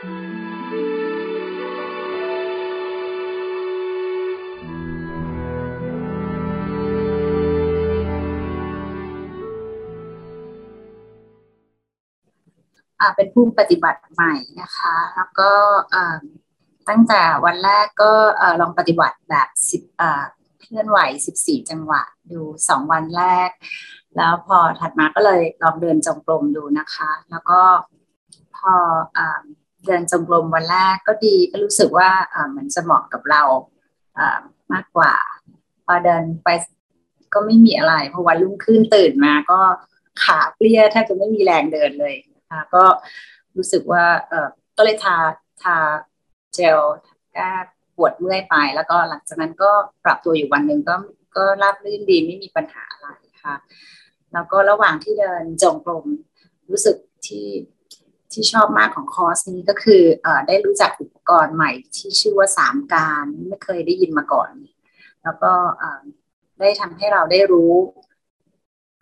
เป็นผู้ปฏิบัติใหม่นะคะ แล้วก็ตั้งแต่วันแรกก็ลองปฏิบัติแบบสิบเคลื่อนไหว 14 จังหวะดู2วันแรก แล้วพอถัดมาก็เลยลองเดินจงกรมดูนะคะ แล้วก็พอ เดินจงกรมวันแรกก็ดีก็รู้สึกว่าเหมือนจะเหมาะกับเรามากกว่า พอเดินไปก็ไม่มีอะไรพอวันรุ่งขึ้นตื่นมาก็ขาเปรี้ยแทบจะไม่มีแรงเดินเลยนะคะก็รู้สึกว่าเออก็เลยทาทาเจลแก้ปวดเมื่อยไป แล้วก็หลังจากนั้นก็ปรับตัวอยู่วันหนึ่งก็ก็ราบรื่นดีไม่มีปัญหาอะไรค่ะแล้วก็ระหว่างที่เดินจงกรมรู้สึกที่ ที่ชอบมากของคอร์สนี้ก็คืออได้รู้จักอุปกรณ์ใหม่ที่ชื่อว่าสามการไม่เคยได้ยินมาก่อน แล้วก็ได้ทำให้เราได้รู้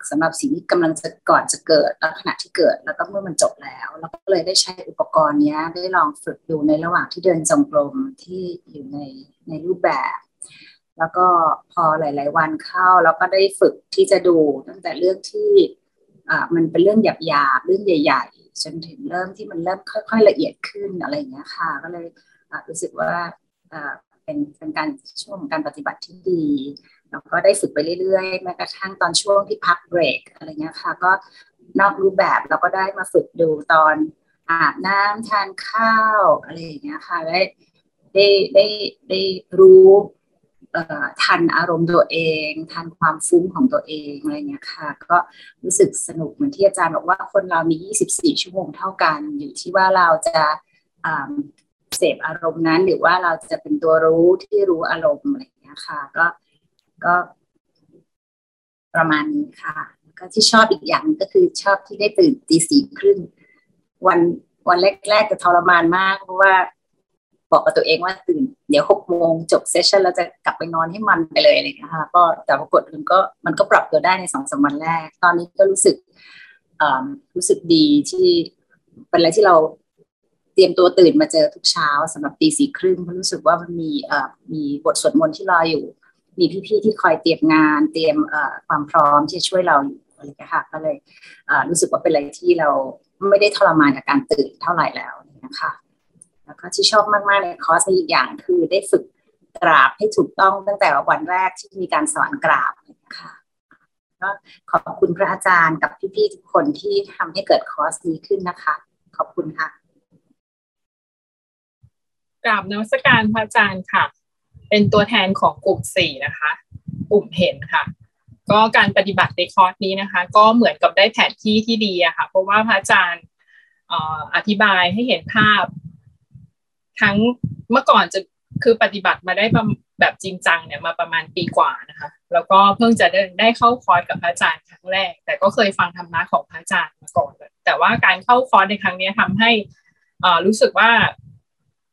สำหรับสิ่งที่กำลังจะก่อนจะเกิดแล้วขณะที่เกิดแล้วก็เมื่อมันจบแล้วแล้วก็เลยได้ใช้อุปกรณ์นี้ได้ลองฝึกดูในระหว่างที่เดินจงกรมที่อยู่ในในรูปแบบ แล้วก็พอหลาย ๆ วันเข้าแล้วก็ได้ฝึกที่จะดูตั้งแต่เรื่องที่ มันเป็นเรื่องหยาบๆเรื่องใหญ่ ๆ จนถึงเริ่มที่มันเริ่มค่อย ๆ ละเอียดขึ้นอะไรอย่างเงี้ยค่ะ ก็เลยรู้สึกว่าเป็นเป็นการช่วงการปฏิบัติที่ดีแล้วก็ได้ฝึกไปเรื่อยๆแม้กระทั่งตอนช่วงที่พักเบรกอะไรเงี้ยค่ะ ก็นอกรูปแบบเราก็ได้มาฝึกดูตอนอาบน้ำทานข้าวอะไรอย่างเงี้ยค่ะได้ได้ได้ได้รู้ ทันอารมณ์ตัวเองทันความฟุ้งของตัวเองอะไรเงี้ยค่ะ ก็รู้สึกสนุกเหมือนที่อาจารย์บอกว่าคนเรามี 24 ชั่วโมงเท่ากัน อยู่ที่ว่าเราจะเสพอารมณ์นั้น หรือว่าเราจะเป็นตัวรู้ที่รู้อารมณ์อะไรเงี้ยค่ะ ก็ก็ประมาณนี้ค่ะ ก็ที่ชอบอีกอย่างก็คือชอบที่ได้ตื่นตีสี่ครึ่งวันวันแรกๆจะทรมานมากเพราะว่า บอกกับตัวเองว่าตื่นเดี๋ยวหกโมงจบเซสชันเราจะกลับไปนอนให้มันไปเลยอะไรเงี้ยค่ะก็แต่ปรากฏมันก็มันก็ปรับตัวได้ในสองสามวันแรก ตอนนี้ก็รู้สึกรู้สึกดีที่เป็นอะไรที่เราเตรียมตัวตื่นมาเจอทุกเช้าสำหรับตีสี่ครึ่งเพราะรู้สึกว่ามันมีมีบทสวดมนต์ที่รออยู่ มีพี่ๆที่คอยเตรียมงาน เตรียมความพร้อมที่จะช่วยเราอยู่อะไรเงี้ยค่ะก็เลยรู้สึกว่าเป็นอะไรที่เราไม่ได้ทรมานกับการตื่นเท่าไหร่แล้วนะคะ แล้วก็ที่ชอบมากๆในคอร์สอีกอย่างคือได้ฝึกกราบให้ถูกต้องตั้งแต่วันแรกที่มีการสอนกราบนะคะก็ขอบคุณพระอาจารย์กับพี่ๆทุกคนที่ทำให้เกิดคอร์สนี้ขึ้นนะคะ ขอบคุณค่ะกราบนวัตการพระอาจารย์ค่ะ เป็นตัวแทนของกลุ่มสี่นะคะ กลุ่มเห็นค่ะ ก็การปฏิบัติในคอร์สนี้นะคะ ก็เหมือนกับได้แผนที่ที่ดีอะค่ะ เพราะว่าพระอาจารย์อธิบายให้เห็นภาพ ทั้งเมื่อก่อนจะคือปฏิบัติมาได้แบบจริงจังเนี่ยมาประมาณปีกว่านะคะ แล้วก็เพิ่งจะได้ได้เข้าคอร์สกับพระอาจารย์ครั้งแรก แต่ก็เคยฟังธรรมะของพระอาจารย์มาก่อน แต่ว่าการเข้าคอร์สในครั้งนี้ทำให้อ่รู้สึกว่า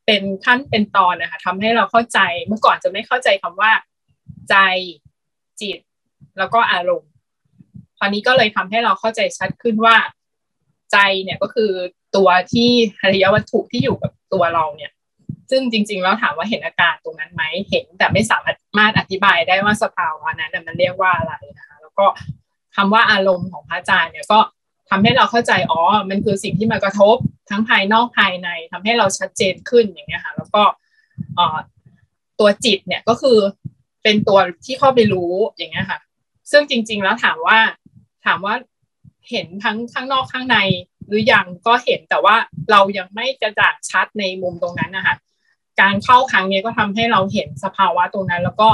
เป็นขั้นเป็นตอนนะคะทำให้เราเข้าใจเมื่อก่อนจะไม่เข้าใจคำว่า ใจจิต แล้วก็อารมณ์คราวนี้ก็เลยทำให้เราเข้าใจชัดขึ้นว่า ใจเนี่ยก็คือตัวที่อริยวัตถุที่อยู่กับตัวเราเนี่ย ซึ่งจริง ๆ แล้วถามว่าเห็นอาการตรงนั้นไหมเห็น แต่ไม่สามารถอธิบายได้ว่าสภาวะนั้นมันเรียกว่าอะไรนะคะแล้วก็คำว่าอารมณ์ของพระอาจารย์เนี่ยก็ทำให้เราเข้าใจอ๋อมันคือสิ่งที่มากระทบทั้งภายนอกภายในทำให้เราชัดเจนขึ้นอย่างเงี้ยค่ะ แล้วก็ตัวจิตเนี่ยก็คือเป็นตัวที่เข้าไปรู้อย่างเงี้ยค่ะ ซึ่งจริง ๆ แล้วถามว่าถามว่าเห็นทั้งข้างนอกข้างในหรือยังก็เห็นแต่ว่าเรายังไม่กระจ่างชัดในมุมตรงนั้นนะคะ การเข้าครั้งนี้ก็ทำให้เราเห็นสภาวะตรงนั้น แล้วก็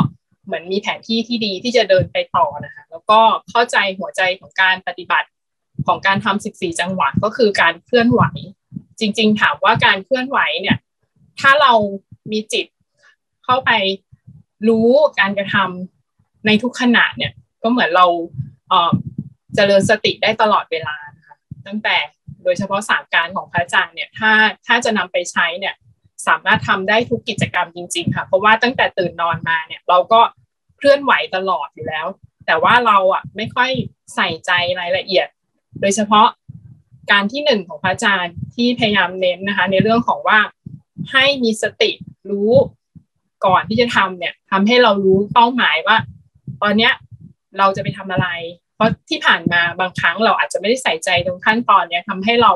เหมือนมีแผนที่ที่ดีที่จะเดินไปต่อนะคะแล้วก็เข้าใจหัวใจของการปฏิบัติของการทำ14 จังหวะก็คือการเคลื่อนไหว จริง ๆ ถามว่าการเคลื่อนไหวเนี่ย ถ้าเรามีจิตเข้าไปรู้การกระทำในทุกขณะเนี่ย ก็เหมือนเราเจริญสติได้ตลอดเวลาค่ะตั้งแต่โดยเฉพาะสามการของพระอาจารย์เนี่ย ถ้าถ้าจะนำไปใช้เนี่ย สามารถทำได้ทุกกิจกรรมจริง ๆ ค่ะ เพราะว่าตั้งแต่ตื่นนอนมาเนี่ย เราก็เคลื่อนไหวตลอดอยู่แล้ว แต่ว่าเราอะไม่ค่อยใส่ใจรายละเอียด โดยเฉพาะการที่หนึ่งของพระอาจารย์ที่พยายามเน้นนะคะ ในเรื่องของว่าให้มีสติรู้ก่อนที่จะทำเนี่ยทำให้เรารู้เป้าหมายว่า ตอนเนี้ยเราจะไปทำอะไร เพราะที่ผ่านมาบางครั้งเราอาจจะไม่ได้ใส่ใจตรงขั้นตอนเนี้ยทำให้เรา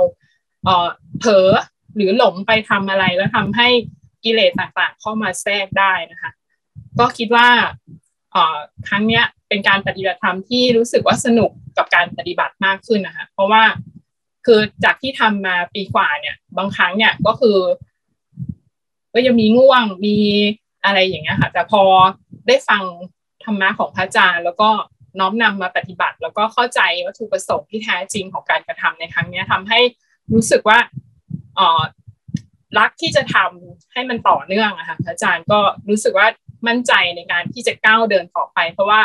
เออเผลอ หรือหลงไปทำอะไรแล้วทำให้กิเลสต่างๆ เข้ามาแทรกได้นะคะ ก็คิดว่าครั้งเนี้ยเป็นการปฏิบัติธรรมที่รู้สึกว่าสนุกกับการปฏิบัติมากขึ้นนะคะ เพราะว่าคือจากที่ทำมาปีกว่าเนี่ย บางครั้งเนี่ยก็คือ ก็ยังมีง่วงมีอะไรอย่างเงี้ยค่ะ แต่พอได้ฟังธรรมะของพระอาจารย์ แล้วก็น้อมนำมาปฏิบัติ แล้วก็เข้าใจวัตถุประสงค์ที่แท้จริงของการกระทำในครั้งนี้ทำให้รู้สึกว่า รักที่จะทำให้มันต่อเนื่องอะค่ะพระอาจารย์ก็รู้สึกว่ามั่นใจในการที่จะก้าวเดินต่อไป เพราะว่า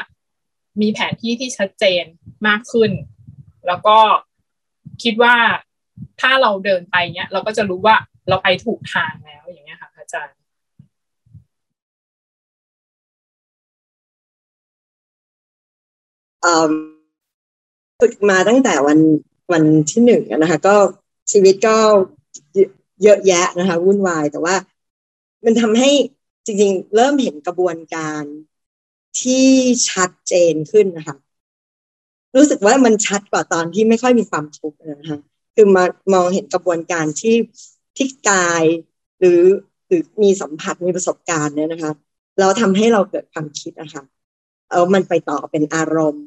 มีแผนที่ที่ชัดเจนมากขึ้น แล้วก็คิดว่าถ้าเราเดินไปเนี้ย เราก็จะรู้ว่าเราไปถูกทางแล้วอย่างเงี้ยค่ะพระอาจารย์ฝึกมาตั้งแต่วันวันที่หนึ่งนะคะ ก็ชีวิตก็ เยอะแยะนะคะวุ่นวายแต่ว่ามันทำให้จริงๆ เริ่มเห็นกระบวนการที่ชัดเจนขึ้นนะคะรู้สึกว่ามันชัดกว่าตอนที่ไม่ค่อยมีความทุกข์นะคะคือมามองเห็นกระบวนการที่ที่กายหรือหรือมีสัมผัสมีประสบการณ์เนี่ยนะคะแล้วทำให้เราเกิดความคิดนะคะเอามันไปต่อเป็นอารมณ์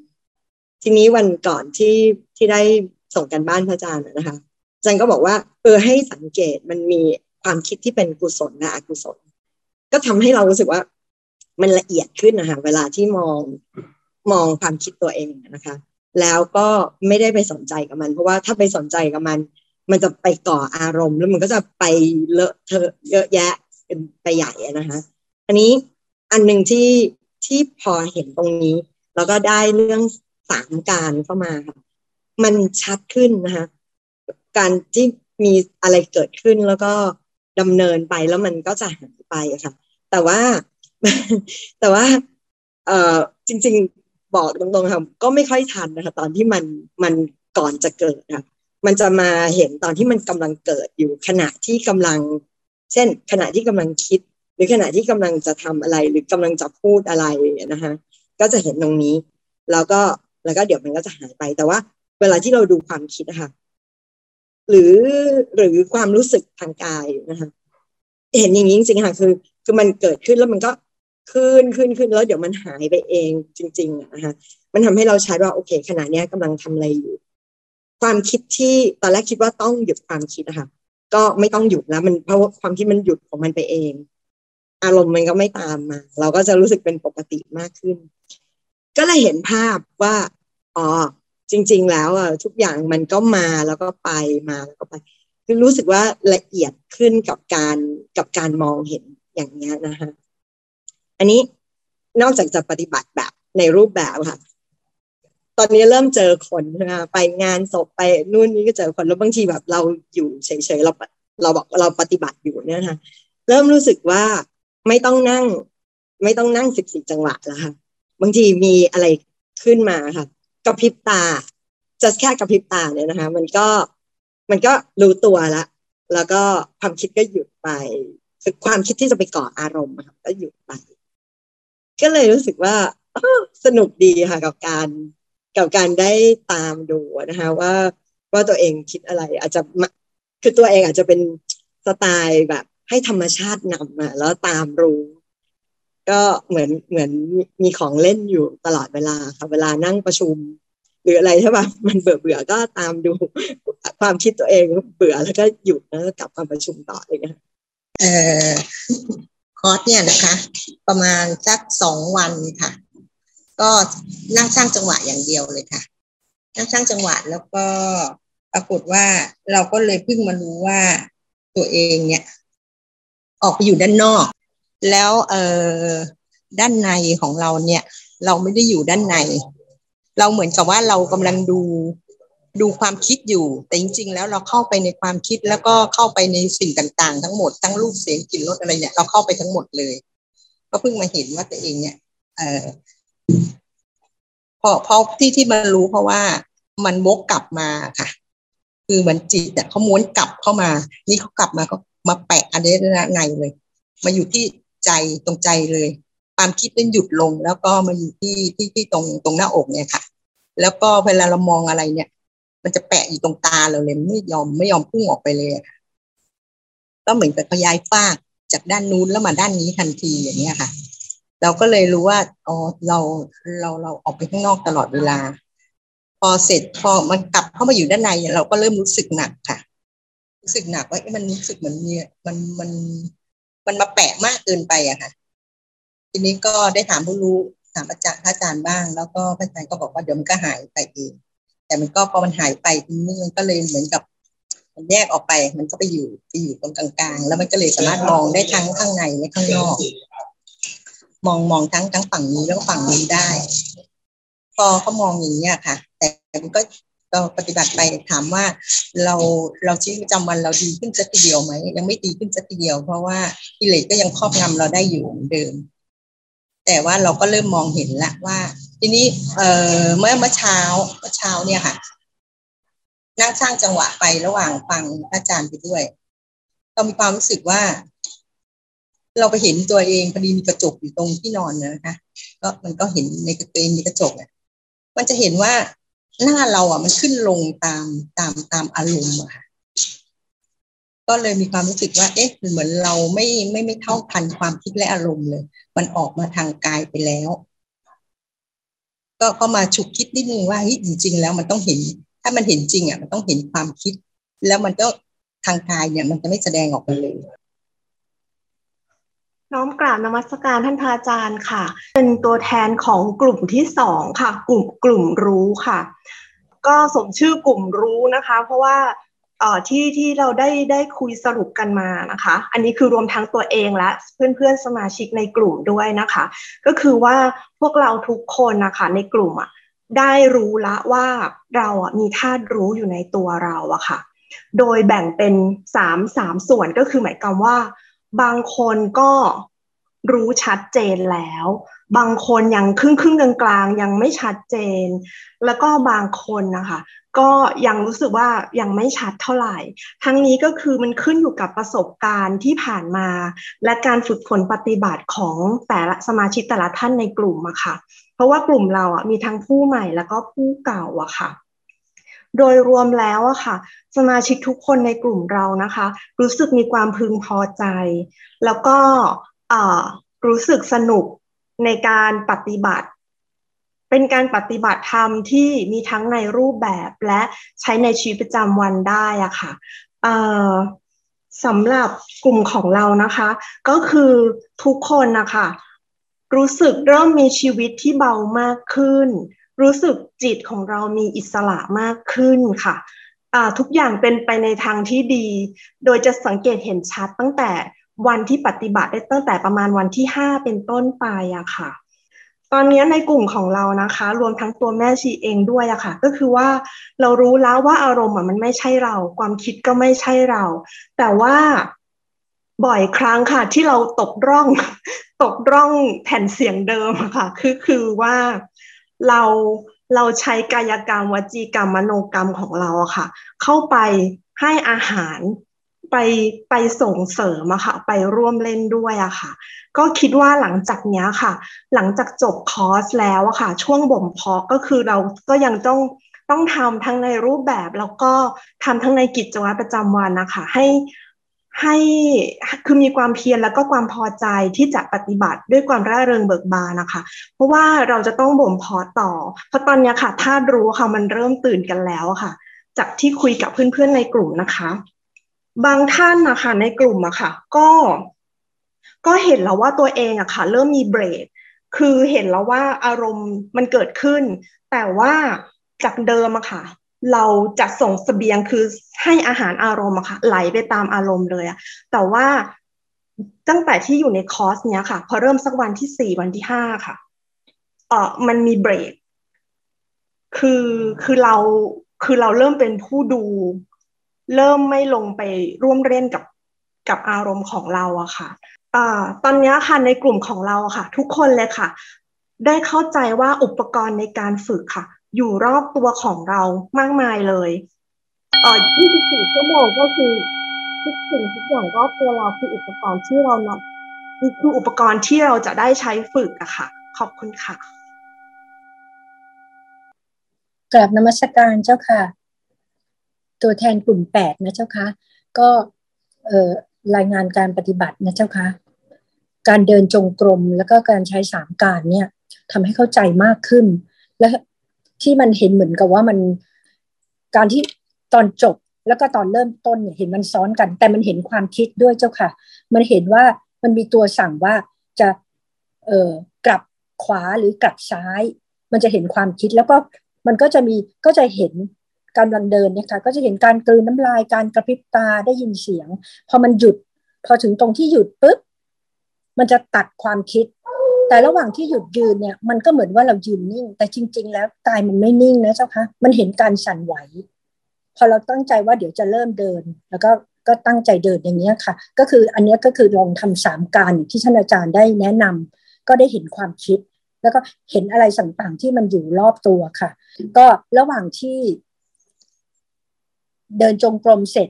ทีนี้วันก่อนที่ที่ได้ส่งกันบ้านพระอาจารย์นะคะ จารย์ก็บอกว่าเออให้สังเกตมันมีความคิดที่เป็นกุศลและอกุศล ก็ทำให้เรารู้สึกว่ามันละเอียดขึ้นนะคะเวลาที่มองมองความคิดตัวเองนะคะ แล้วก็ไม่ได้ไปสนใจกับมัน เพราะว่าถ้าไปสนใจกับมัน มันจะไปก่ออารมณ์ แล้วมันก็จะไปเลอะเทอะเยอะแยะไปใหญ่นะคะอันนี้อันหนึ่งที่ที่พอเห็นตรงนี้ แล้วก็ได้เรื่องสามการเข้ามาค่ะมันชัดขึ้นนะคะ การที่มีอะไรเกิดขึ้นแล้วก็ดำเนินไปแล้วมันก็จะหายไปค่ะ แต่ว่าแต่ว่า เออจริง ๆบอกตรงๆค่ะก็ไม่ค่อยทันนะคะ ตอนที่มันมันก่อนจะเกิดค่ะมันจะมาเห็นตอนที่มันกำลังเกิดอยู่ขณะที่กำลัง เช่น ขณะที่กำลังคิด หรือขณะที่กำลังจะทำอะไร หรือกำลังจะพูดอะไรนะคะก็จะเห็นตรงนี้ แล้วก็แล้วก็เดี๋ยวมันก็จะหายไปแต่ว่า เวลาที่เราดูความคิดนะคะ หรือหรือความรู้สึกทางกายนะคะเห็นอย่างนี้จริงๆค่ะคือ คือมันเกิดขึ้นแล้วมันก็ขึ้นขึ้นขึ้นแล้วเดี๋ยวมันหายไปเองจริงๆนะคะมันทำให้เราใช้ว่าโอเคขณะนี้กำลังทำอะไรอยู่ ความคิดที่ตอนแรกคิดว่าต้องหยุดความคิดนะคะก็ไม่ต้องหยุดแล้ว มันเพราะความคิดมันหยุดของมันไปเอง อารมณ์มันก็ไม่ตามมา เราก็จะรู้สึกเป็นปกติมากขึ้น ก็เลยเห็นภาพว่าอ๋อ จริง ๆ แล้วอะทุกอย่างมันก็มาแล้วก็ไปมาแล้วก็ไป คือรู้สึกว่าละเอียดขึ้นกับการกับการมองเห็นอย่างเนี้ยนะคะอันนี้นอกจากจะปฏิบัติแบบในรูปแบบค่ะ ตอนนี้เริ่มเจอคนนะไปงานศพไปนู่นนี่ก็เจอคนแล้วบางทีแบบเราอยู่เฉยๆเราเราบอกเราปฏิบัติอยู่เนี่ยค่ะเริ่มรู้สึกว่าไม่ต้องนั่ง ไม่ต้องนั่งสิบสี่จังหวะแล้วค่ะบางทีมีอะไรขึ้นมาค่ะ กระพริบตา จะแค่กระพริบตาเนี่ยนะคะ มันก็มันก็รู้ตัวละ แล้วก็ความคิดก็หยุดไปคือความคิดที่จะไปก่ออารมณ์ค่ะก็หยุดไป ก็เลยรู้สึกว่าสนุกดีค่ะกับการกับการได้ตามดูนะคะว่าว่าตัวเองคิดอะไรอาจจะคือตัวเองอาจจะเป็นสไตล์แบบให้ธรรมชาตินำมาแล้วตามรู้ ก็เหมือนเหมือนมีของเล่นอยู่ตลอดเวลาค่ะเวลานั่งประชุม หรืออะไรใช่ป่ะมันเบื่อเบื่อก็ตามดูความคิดตัวเองเบื่อแล้วก็หยุดแล้วก็กลับมาประชุมต่ออะไรเงี้ยเออคอร์สเนี่ยนะคะ ประมาณสักสองวันค่ะ ก็นั่งสร้างจังหวะอย่างเดียวเลยค่ะ นั่งสร้างจังหวะแล้วก็ปรากฏว่าเราก็เลยเพิ่งมารู้ว่าตัวเองเนี่ย ออกไปอยู่ด้านนอก แล้วเออด้านในของเราเนี่ย เราไม่ได้อยู่ด้านใน เราเหมือนกับว่าเรากำลังดูดูความคิดอยู่ แต่จริง ๆ แล้วเราเข้าไปในความคิดแล้วก็เข้าไปในสิ่งต่างๆ ทั้งหมดทั้งรูปเสียงกลิ่นรสอะไรเนี่ยเราเข้าไปทั้งหมดเลย ก็เพิ่งมาเห็นว่าตัวเองเนี่ย เออพอพอที่ที่มารู้เพราะว่ามันวกกลับมาค่ะ คือเหมือนจิตเนี่ยเขาม้วนกลับเข้ามา นี่เขากลับมาก็มาแปะอันนี้ในเลย มาอยู่ที่ ใจตรงใจเลย ความคิดนั้นหยุดลงแล้วก็มาอยู่ที่ที่ที่ตรงตรงหน้าอกเนี่ยค่ะ แล้วก็เวลาเรามองอะไรเนี่ย มันจะแปะอยู่ตรงตาเราเลยไม่ยอมไม่ยอมพุ่งออกไปเลยก็เหมือนกับขยายฟากจากด้านนู้นแล้วมาด้านนี้ทันทีอย่างเงี้ยค่ะ เราก็เลยรู้ว่าอ๋อเราเราเราออกไปข้างนอกตลอดเวลา พอเสร็จพอมันกลับเข้ามาอยู่ด้านในเราก็เริ่มรู้สึกหนักค่ะ รู้สึกหนักว่ามันรู้สึกเหมือนมีมันมัน มันมาแปะมากเกินไปอะค่ะ ทีนี้ก็ได้ถามผู้รู้ถามอาจารย์พระอาจารย์บ้าง แล้วก็พระอาจารย์ก็บอกว่าเดี๋ยวมันก็หายไปเองแต่มันก็พอมันหายไปทีนี้มันก็เลยเหมือนกับ มันแยกออกไป มันก็ไปอยู่ไปอยู่ตรงกลางๆ แล้วมันก็เลยสามารถมองได้ทั้งข้างในและข้างนอก มองมองทั้งทั้งฝั่งนี้แล้วก็ฝั่งนี้ได้ พอเขามองอย่างนี้ค่ะ แต่มันก็ ก็ปฏิบัติไปถามว่าเราเราชีวิตประจำวันเราดีขึ้นสักทีเดียวไหมยังไม่ดีขึ้นสักทีเดียว เพราะว่ากิเลสก็ยังครอบงำเราได้อยู่เหมือนเดิม แต่ว่าเราก็เริ่มมองเห็นละว่า ทีนี้เอ่อเมื่อเมื่อเช้าเมื่อเช้าเนี่ยค่ะนั่งสร้างจังหวะไประหว่างฟังอาจารย์ไปด้วยก็มีความรู้สึกว่า เราไปเห็นตัวเองพอดีมีกระจกอยู่ตรงที่นอนนะคะก็มันก็เห็นในกระเองมีกระจกเนี่ยมันจะเห็นว่า หน้าเราอะมันขึ้นลงตามตามตามอารมณ์อะค่ะก็เลยมีความรู้สึกว่า เอ๊ะเหมือนเราไม่ไม่ไม่เท่าทันความคิดและอารมณ์เลย มันออกมาทางกายไปแล้ว ก็ก็มาฉุกคิดนิดนึงว่าเฮ้ยจริง ๆ แล้วมันต้องเห็น ถ้ามันเห็นจริงอะมันต้องเห็นความคิด แล้วมันก็ทางกายเนี่ย มันจะไม่แสดงออกมาเลย น้อมกราบนมัสการท่านพระอาจารย์ค่ะ เป็นตัวแทนของกลุ่มที่สองค่ะ กลุ่มกลุ่มรู้ค่ะ ก็สมชื่อกลุ่มรู้นะคะ เพราะว่าเอ่อที่ที่เราได้ได้คุยสรุปกันมานะคะ อันนี้คือรวมทั้งตัวเองและเพื่อนเพื่อนสมาชิกในกลุ่มด้วยนะคะ ก็คือว่าพวกเราทุกคนนะคะในกลุ่มอะได้รู้ละว่าเราอะมีธาตุรู้อยู่ในตัวเราอะค่ะ โดยแบ่งเป็นสามสามส่วนก็คือหมายความว่า บางคนก็รู้ชัดเจนแล้ว บางคนยังครึ่งครึ่งกลางๆยังไม่ชัดเจน แล้วก็บางคนนะคะก็ยังรู้สึกว่ายังไม่ชัดเท่าไหร่ ทั้งนี้ก็คือมันขึ้นอยู่กับประสบการณ์ที่ผ่านมา และการฝึกฝนปฏิบัติของแต่ละสมาชิกแต่ละท่านในกลุ่มอะค่ะ เพราะว่ากลุ่มเราอะมีทั้งผู้ใหม่แล้วก็ผู้เก่าอะค่ะ โดยรวมแล้วอะค่ะ สมาชิกทุกคนในกลุ่มเรานะคะ รู้สึกมีความพึงพอใจ แล้วก็รู้สึกสนุกในการปฏิบัติ เป็นการปฏิบัติธรรมที่มีทั้งในรูปแบบและใช้ในชีวิตประจำวันได้อะค่ะสำหรับกลุ่มของเรานะคะ ก็คือทุกคนนะคะรู้สึกเริ่มมีชีวิตที่เบามากขึ้น รู้สึกจิตของเรามีอิสระมากขึ้นค่ะทุกอย่างเป็นไปในทางที่ดี โดยจะสังเกตเห็นชัดตั้งแต่วันที่ปฏิบัติได้ตั้งแต่ประมาณวันที่ 5 เป็นต้นไปอะค่ะ ตอนนี้ในกลุ่มของเรานะคะ รวมทั้งตัวแม่ชีเองด้วยอะค่ะ ก็คือว่าเรารู้แล้วว่าอารมณ์มันไม่ใช่เรา ความคิดก็ไม่ใช่เรา แต่ว่าบ่อยครั้งค่ะ ที่เราตกร่อง ตกร่องแผ่นเสียงเดิมค่ะ คือคือว่า เราเราใช้กายกรรมวจีกรรมมโนกรรมของเราอะค่ะ เข้าไปให้อาหารไปไปส่งเสริมอะค่ะ ไปร่วมเล่นด้วยอะค่ะ ก็คิดว่าหลังจากนี้ค่ะ หลังจากจบคอร์สแล้วอะค่ะ ช่วงบ่มเพาะก็คือเราก็ยังต้องต้องทำทั้งในรูปแบบแล้วก็ทำทั้งในกิจวัตรประจำวันนะคะให้ ให้คือมีความเพียรแล้วก็ความพอใจที่จะปฏิบัติด้วยความร่าเริงเบิกบานนะคะ เพราะว่าเราจะต้องบ่มเพาะต่อ เพราะตอนนี้ค่ะถ้ารู้ค่ะมันเริ่มตื่นกันแล้วค่ะ จากที่คุยกับเพื่อนๆในกลุ่มนะคะ บางท่านนะคะในกลุ่มอะค่ะ ก็ก็เห็นแล้วว่าตัวเองอะค่ะ เริ่มมีเบรกคือเห็นแล้วว่าอารมณ์มันเกิดขึ้น แต่ว่าจากเดิมอะค่ะ เราจะส่งสเสบียงคือให้อาหารอารมณ์อะค่ะไหลไปตามอารมณ์เลยอะแต่ว่าตั้งแต่ที่อยู่ในคอร์สเนี้ยค่ะ พอเริ่มสักวันที่สี่วันที่ห้าค่ะเออมันมีเบรกคือคือเราคือเราเริ่มเป็นผู้ดู เริ่มไม่ลงไปร่วมเล่นกับกับอารมณ์ของเราอะค่ะอตอนนี้ค่ะในกลุ่มของเราค่ะ ทุกคนเลยค่ะ ได้เข้าใจว่าอุปกรณ์ในการฝึกค่ะ อยู่รอบตัวของเรามากมายเลยเอ่อ24 ชั่วโมงก็คือทุกสิ่งทุกอย่างก็ตัวเราคืออุปกรณ์ที่เรานคืออุปกรณ์ที่เราจะได้ใช้ฝึกอะค่ะ ขอบคุณค่ะกราบนมัสการเจ้าค่ะ ตัวแทนกลุ่มแปดนะเจ้าค่ะก็เอ่อรายงานการปฏิบัตินะเจ้าค่ะการเดินจงกรมแล้วก็การใช้สามการเนี่ยทำให้เข้าใจมากขึ้น และ ที่มันเห็นเหมือนกับว่ามันการที่ตอนจบแล้วก็ตอนเริ่มต้นเนี่ยเห็นมันซ้อนกัน แต่มันเห็นความคิดด้วยเจ้าค่ะ มันเห็นว่ามันมีตัวสั่งว่าจะเอ่อกลับขวาหรือกลับซ้าย มันจะเห็นความคิดแล้วก็มันก็จะมีก็จะเห็นการลังเดินเนี่ยค่ะก็จะเห็นการกลืนน้ำลายการกระพริบตาได้ยินเสียง พอมันหยุด พอถึงตรงที่หยุดปุ๊บมันจะตัดความคิด แต่ระหว่างที่หยุดยืนเนี่ยมันก็เหมือนว่าเรายืนนิ่ง แต่จริง ๆ แล้วกายมันไม่นิ่งนะเจ้าคะมันเห็นการสั่นไหว พอเราตั้งใจว่าเดี๋ยวจะเริ่มเดิน แล้วก็ก็ตั้งใจเดินอย่างนี้ค่ะ ก็คืออันนี้ก็คือลองทำสามการที่ท่านอาจารย์ได้แนะนำก็ได้เห็นความคิด แล้วก็เห็นอะไรต่างๆที่มันอยู่รอบตัวค่ะ ก็ระหว่างที่เดินจงกรมเสร็จ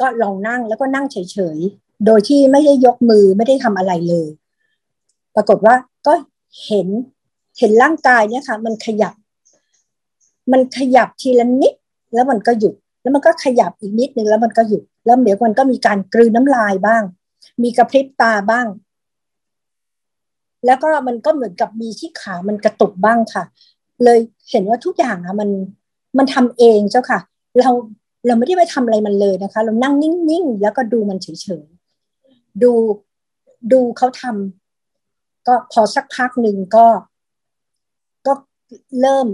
ก็ลองนั่งแล้วก็นั่งเฉยๆ โดยที่ไม่ได้ยกมือไม่ได้ทำอะไรเลย ปรากฏว่าก็เห็นเห็นร่างกายเนี่ยค่ะ มันขยับ มันขยับทีละนิด แล้วมันก็หยุด แล้วมันก็ขยับอีกนิดนึงแล้วมันก็หยุด แล้วเดี๋ยวมันก็มีการกลืนน้ำลายบ้าง มีกระพริบตาบ้าง แล้วก็มันก็เหมือนกับมีที่ขามันกระตุกบ้างค่ะ เลยเห็นว่าทุกอย่างอะมันมันทำเองเจ้าค่ะ เราเราไม่ได้ไปทำอะไรมันเลยนะคะ เรานั่งนิ่งๆแล้วก็ดูมันเฉยๆดูดูเขาทำ ก็พอสักพักหนึ่งก็ ก็เริ่ม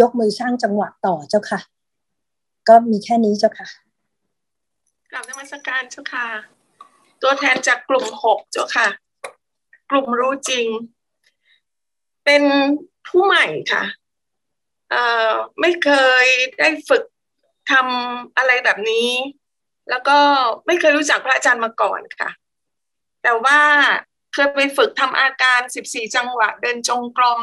ยกมือสร้างจังหวะต่อเจ้าค่ะ ก็มีแค่นี้เจ้าค่ะกลับนมัสการเจ้าค่ะ ตัวแทนจากกลุ่มหกเจ้าค่ะ กลุ่มรู้จริง เป็นผู้ใหม่ค่ะเอ่อไม่เคยได้ฝึกทำอะไรแบบนี้ แล้วก็ไม่เคยรู้จักพระอาจารย์มาก่อนค่ะ แต่ว่า เคยไปฝึกทำอาการ 14 จังหวะเดินจงกรม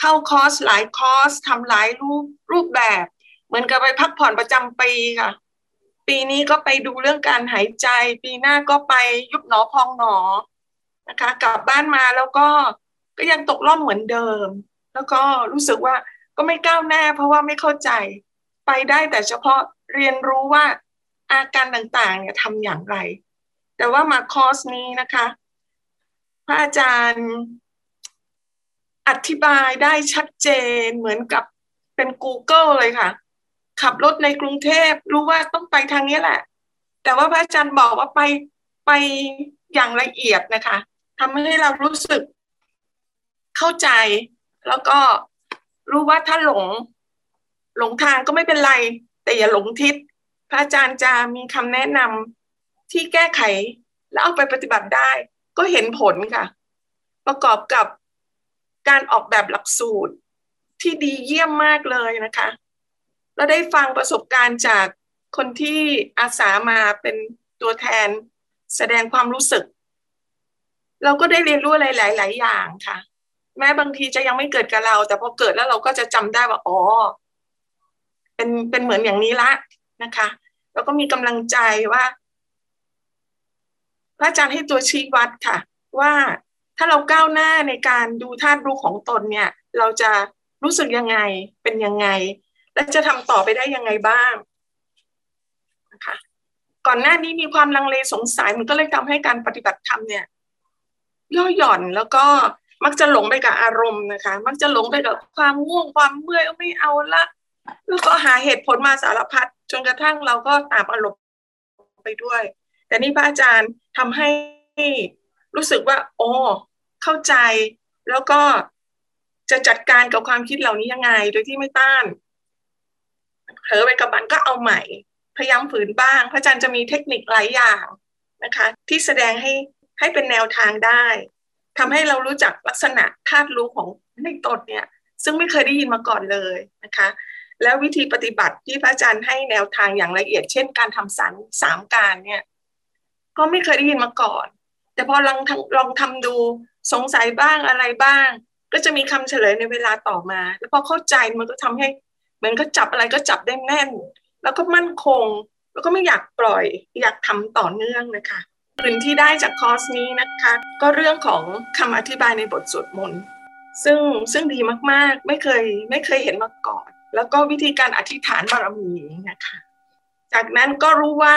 เข้าคอร์สหลายคอร์สทำหลายรูปรูปแบบ เหมือนกับไปพักผ่อนประจำปีค่ะ ปีนี้ก็ไปดูเรื่องการหายใจ ปีหน้าก็ไปยุบหนอพองหนอนะคะกลับบ้านมาแล้วก็ก็ยังตกล่องเหมือนเดิม แล้วก็รู้สึกว่าก็ไม่ก้าวหน้าเพราะว่าไม่เข้าใจไปได้แต่เฉพาะเรียนรู้ว่าอาการต่างๆเนี่ยทำอย่างไร แต่ว่ามาคอร์สนี้นะคะ พระอาจารย์อธิบายได้ชัดเจนเหมือนกับเป็น Google เลยค่ะ ขับรถในกรุงเทพรู้ว่าต้องไปทางนี้แหละ แต่ว่าพระอาจารย์บอกว่าไปไปอย่างละเอียดนะคะทำให้เรารู้สึกเข้าใจ แล้วก็รู้ว่าถ้าหลง หลงทางก็ไม่เป็นไร แต่อย่าหลงทิศ พระอาจารย์จะมีคำแนะนำที่แก้ไข แล้วเอาไปปฏิบัติได้ ก็เห็นผลค่ะ ประกอบกับการออกแบบหลักสูตรที่ดีเยี่ยมมากเลยนะคะ เราได้ฟังประสบการณ์จากคนที่อาสามาเป็นตัวแทนแสดงความรู้สึก เราก็ได้เรียนรู้อะไรหลาย ๆ อย่างค่ะ แม้บางทีจะยังไม่เกิดกับเรา แต่พอเกิดแล้วเราก็จะจำได้ว่าอ๋อเป็นเป็นเหมือนอย่างนี้ละนะคะ แล้วก็มีกำลังใจว่า พระอาจารย์ให้ตัวชี้วัดค่ะ ว่าถ้าเราก้าวหน้าในการดูธาตุรู้ของตนเนี่ย เราจะรู้สึกยังไงเป็นยังไง และจะทำต่อไปได้ยังไงบ้างนะคะก่อนหน้านี้มีความลังเลสงสัยมันก็เลยทำให้การปฏิบัติธรรมเนี่ยย่อหย่อนแล้วก็มักจะหลงไปกับอารมณ์นะคะ มักจะหลงไปกับความง่วงความเมื่อยไม่เอาละแล้วก็หาเหตุผลมาสารพัดจนกระทั่งเราก็ตามอารมณ์ไปด้วย แต่นี่พระอาจารย์ ทำให้รู้สึกว่าโอ้เข้าใจแล้วก็จะจัดการกับความคิดเหล่านี้ยังไง โดยที่ไม่ต้านเผลอไปกับมันก็เอาใหม่ พยายามฝืนบ้าง พระอาจารย์จะมีเทคนิคหลายอย่างนะคะ ที่แสดงให้ให้เป็นแนวทางได้ทำให้เรารู้จักลักษณะธาตุรู้ของในตนเนี่ย ซึ่งไม่เคยได้ยินมาก่อนเลยนะคะ แล้ววิธีปฏิบัติที่พระอาจารย์ให้แนวทางอย่างละเอียด เช่น การทำสารสามการเนี่ย ก็ไม่เคยได้ยินมาก่อน แต่พอลองลองทำดูสงสัยบ้างอะไรบ้าง ก็จะมีคำเฉลยในเวลาต่อมา แล้วพอเข้าใจมันก็ทำให้เหมือนก็จับอะไรก็จับได้แน่น แล้วก็มั่นคง แล้วก็ไม่อยากปล่อย อยากทำต่อเนื่องนะคะสิ่งที่ได้จากคอร์สนี้นะคะ ก็เรื่องของคำอธิบายในบทสวดมนต์ซึ่งซึ่งดีมากๆ ไม่เคยไม่เคยเห็นมาก่อน แล้วก็วิธีการอธิษฐานบารมีนะคะ จากนั้นก็รู้ว่า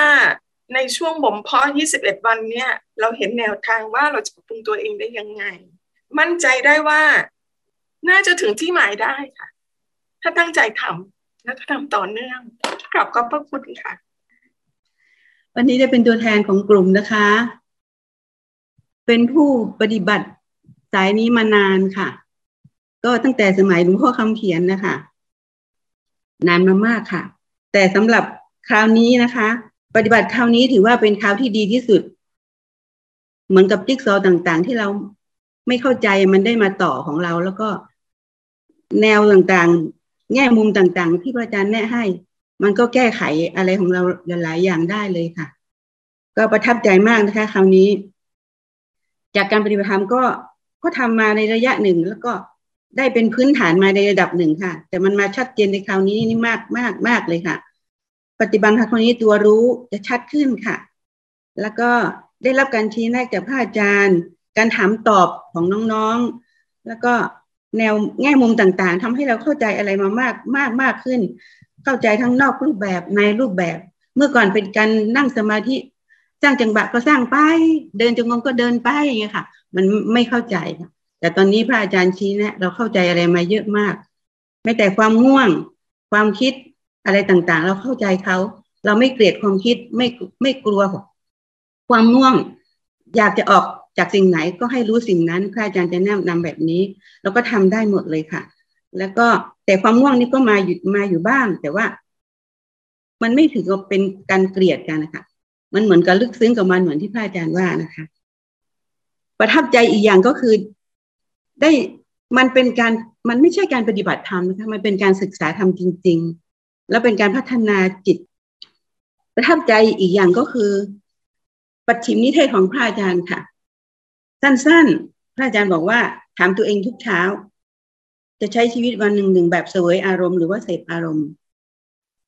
ในช่วงบ่มเพาะ 21 วันเนี่ย เราเห็นแนวทางว่าเราจะปรับปรุงตัวเองได้ยังไง มั่นใจได้ว่า น่าจะถึงที่หมายได้ค่ะ ถ้าตั้งใจทำแล้วก็ทำต่อเนื่องกลับขอบพระคุณค่ะ วันนี้ได้เป็นตัวแทนของกลุ่มนะคะ เป็นผู้ปฏิบัติสายนี้มานานค่ะ ก็ตั้งแต่สมัยหลวงพ่อคำเขียนนะคะ นานมามากค่ะ แต่สำหรับคราวนี้นะคะ ปฏิบัติคราวนี้ถือว่าเป็นคราวที่ดีที่สุด เหมือนกับจิ๊กซอต่างๆ ที่เราไม่เข้าใจมันได้มาต่อของเรา แล้วก็แนวต่างๆ แง่มุมต่างๆ ที่พระอาจารย์แนะให้ มันก็แก้ไขอะไรของเราหลายอย่างได้เลยค่ะ ก็ประทับใจมากนะคะ คราวนี้ จากการปฏิบัติธรรมก็ก็ทำมาในระยะหนึ่งแล้วก็ได้เป็นพื้นฐานมาในระดับหนึ่งค่ะ แต่มันมาชัดเจนในคราวนี้นี่มากมากมากเลยค่ะ ปฏิบัติคราวนี้ตัวรู้จะชัดขึ้นค่ะ แล้วก็ได้รับการชี้แนะจากพระอาจารย์ การถามตอบของน้องๆ แล้วก็แนวแง่มุมต่างๆทำให้เราเข้าใจอะไรมามากมากมากขึ้น เข้าใจทั้งนอกรูปแบบในรูปแบบ เมื่อก่อนเป็นการนั่งสมาธิสร้างจังหวะก็สร้างไป เดินจงกรมก็เดินไปอย่างเงี้ยค่ะ มันไม่เข้าใจค่ะแต่ตอนนี้พระอาจารย์ชี้แนะ เราเข้าใจอะไรมาเยอะมาก ไม่แต่ความง่วง ความคิด อะไรต่างๆ เราเข้าใจเขา เราไม่เกลียดความคิดไม่ไม่กลัว ความง่วง อยากจะออกจากสิ่งไหนก็ให้รู้สิ่งนั้นพระอาจารย์จะแนะนำแบบนี้เราก็ทำได้หมดเลยค่ะ แล้วก็แต่ความง่วงนี่ก็มาอยู่มาอยู่บ้าง แต่ว่า มันไม่ถือว่าเป็นการเกลียดกันนะคะมันเหมือนกับลึกซึ้งกับมันเหมือนที่พระอาจารย์ว่านะคะ ประทับใจอีกอย่างก็คือได้มันเป็นการมันไม่ใช่การปฏิบัติธรรมนะคะมันเป็นการศึกษาธรรมจริงๆ แล้วเป็นการพัฒนาจิต ประทับใจอีกอย่างก็คือ ปัจฉิมนิเทศของพระอาจารย์ค่ะ สั้นๆ พระอาจารย์บอกว่า ถามตัวเองทุกเช้า จะใช้ชีวิตวันหนึ่งหนึ่งแบบเสวยอารมณ์หรือว่าเสพอารมณ์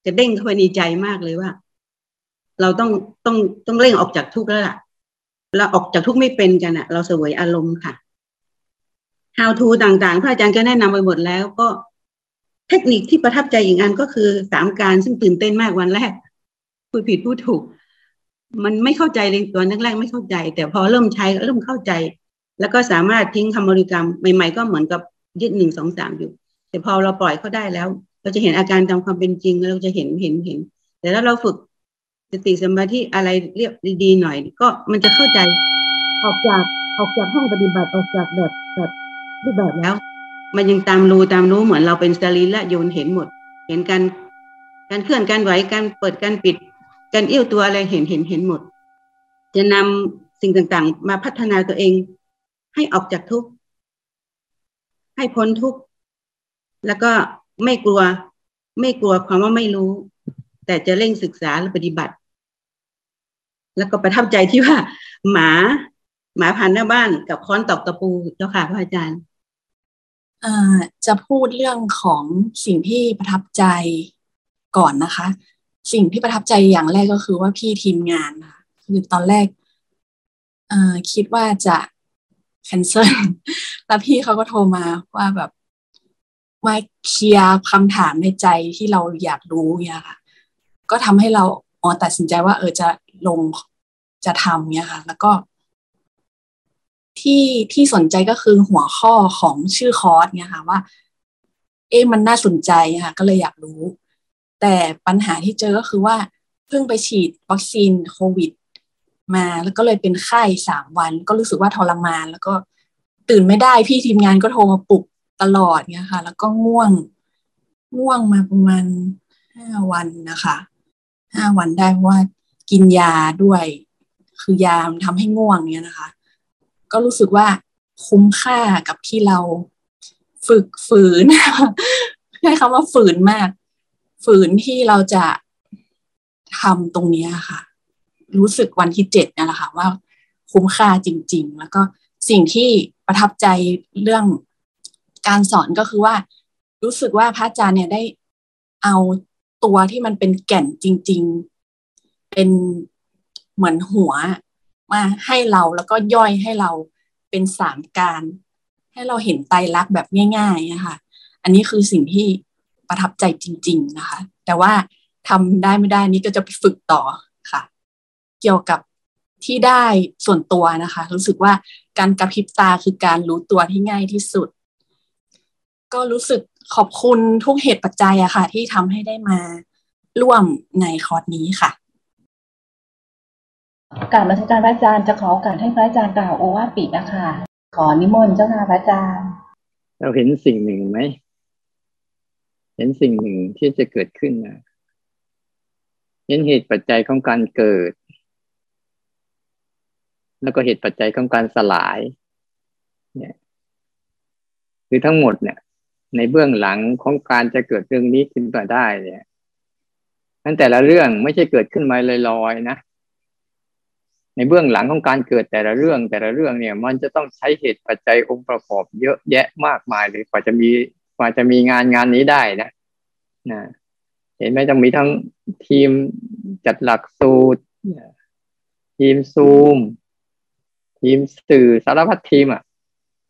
จะเด้งเข้าไปในใจมากเลยว่า เราต้องต้องต้องเร่งออกจากทุกข์แล้วล่ะเราออกจากทุกข์ไม่เป็นกันอะเราเสวยอารมณ์ค่ะ how to ต่างๆ พระอาจารย์ก็แนะนำไปหมดแล้วก็ เทคนิคที่ประทับใจอีกอันก็คือสามการซึ่งตื่นเต้นมากวันแรกพูดผิดพูดถูก มันไม่เข้าใจเลยตัวแรกๆไม่เข้าใจ แต่พอเริ่มใช้เริ่มเข้าใจ แล้วก็สามารถทิ้งคำบริกรรมใหม่ ๆ ก็เหมือนกับยึดหนึ่งสองสามอยู่ แต่พอเราปล่อยเขาได้แล้ว เราจะเห็นอาการตามความเป็นจริงเราจะเห็นเห็นเห็น แต่ถ้าเราฝึกสติสมาธิอะไรเรียบดีๆหน่อย ก็มันจะเข้าใจออกจากออกจากห้องปฏิบัติออกจากแบบแบบรูปแบบแล้ว มันยังตามรู้ตามรู้เหมือนเราเป็นสรีละโยนเห็นหมด เห็นการการเคลื่อนการไหวการเปิดการปิด การเอี้ยวตัวอะไรเห็นเห็นเห็นหมด จะนำสิ่งต่างๆ มาพัฒนาตัวเอง ให้ออกจากทุกข์ให้พ้นทุกข์แล้วก็ไม่กลัว ไม่กลัวความว่าไม่รู้ แต่จะเร่งศึกษาและปฏิบัติ แล้วก็ประทับใจที่ว่า หมาหมาพันหน้าบ้านกับค้อนตอกตะปูเจ้าค่ะพระอาจารย์ จะพูดเรื่องของสิ่งที่ประทับใจก่อนนะคะ สิ่งที่ประทับใจอย่างแรกก็คือว่าพี่ทีมงานค่ะคือตอนแรกคิดว่าจะ cancel แล้วพี่เขาก็โทรมาว่าแบบมาเคลียร์คำถามในใจที่เราอยากรู้เนี่ยค่ะ ก็ทำให้เราอ๋อตัดสินใจว่า เออจะลงจะทำเนี่ยค่ะ แล้วก็ ที่ที่สนใจก็คือหัวข้อของชื่อคอร์สเนี่ยค่ะว่า เอ๊ะมันน่าสนใจค่ะ ก็เลยอยากรู้ แต่ปัญหาที่เจอก็คือว่า เพิ่งไปฉีดวัคซีนโควิด มาแล้วก็เลยเป็นไข้สามวัน ก็รู้สึกว่าทรมาน แล้วก็ตื่นไม่ได้พี่ทีมงานก็โทรมาปลุกตลอดเนี่ยค่ะ แล้วก็ง่วงง่วงมาประมาณห้าวันนะคะห้าวันได้เพราะว่ากินยาด้วย คือยามทำให้ง่วงเนี่ยนะคะ ก็รู้สึกว่าคุ้มค่ากับที่เราฝึกฝืนใช้คำว่าฝืนมาก ฝืนที่เราจะทำตรงนี้ค่ะ รู้สึกวันที่เจ็ดนี่แหละค่ะ ว่าคุ้มค่าจริง ๆ แล้วก็สิ่งที่ประทับใจเรื่องการสอนก็คือว่า รู้สึกว่าพระอาจารย์เนี่ยได้เอาตัวที่มันเป็นแก่นจริง ๆ เป็นเหมือนหัว มาให้เราแล้วก็ย่อยให้เราเป็นสามการ ให้เราเห็นไตรลักษณ์แบบง่ายๆนะคะอันนี้คือสิ่งที่ประทับใจจริง ๆนะคะ แต่ว่าทำได้ไม่ได้นี่ก็จะไปฝึกต่อค่ะ เกี่ยวกับที่ได้ส่วนตัวนะคะ รู้สึกว่าการกระพริบตาคือการรู้ตัวที่ง่ายที่สุด ก็รู้สึกขอบคุณทุกเหตุปัจจัยอะค่ะ ที่ทำให้ได้มาร่วมในคอร์สนี้ค่ะ กราบมาสัการพระอาจารย์จะขอโอกาสให้พระอาจารย์กล่าวโอวาทปิดนะคะขอนิมนต์เจ้าค่ะพระอาจารย์ เราเห็นสิ่งหนึ่งไหม เห็นสิ่งหนึ่งที่จะเกิดขึ้นนะเห็นเหตุปัจจัยของการเกิด แล้วก็เหตุปัจจัยของการสลาย เนี่ยคือทั้งหมดเนี่ย ในเบื้องหลังของการจะเกิดเรื่องนี้ขึ้นมาได้เนี่ยนั้นแต่ละเรื่องไม่ใช่เกิดขึ้นมาลอยๆนะ ในเบื้องหลังของการเกิดแต่ละเรื่องแต่ละเรื่องเนี่ย มันจะต้องใช้เหตุปัจจัยองค์ประกอบเยอะแยะมากมายเลยกว่าจะมีกว่าจะมีงานงานนี้ได้นะนะเห็นไหมต้องมีทั้งทีมจัดหลักสูตรทีมซูม ทีมสื่อสารพัดทีมอะ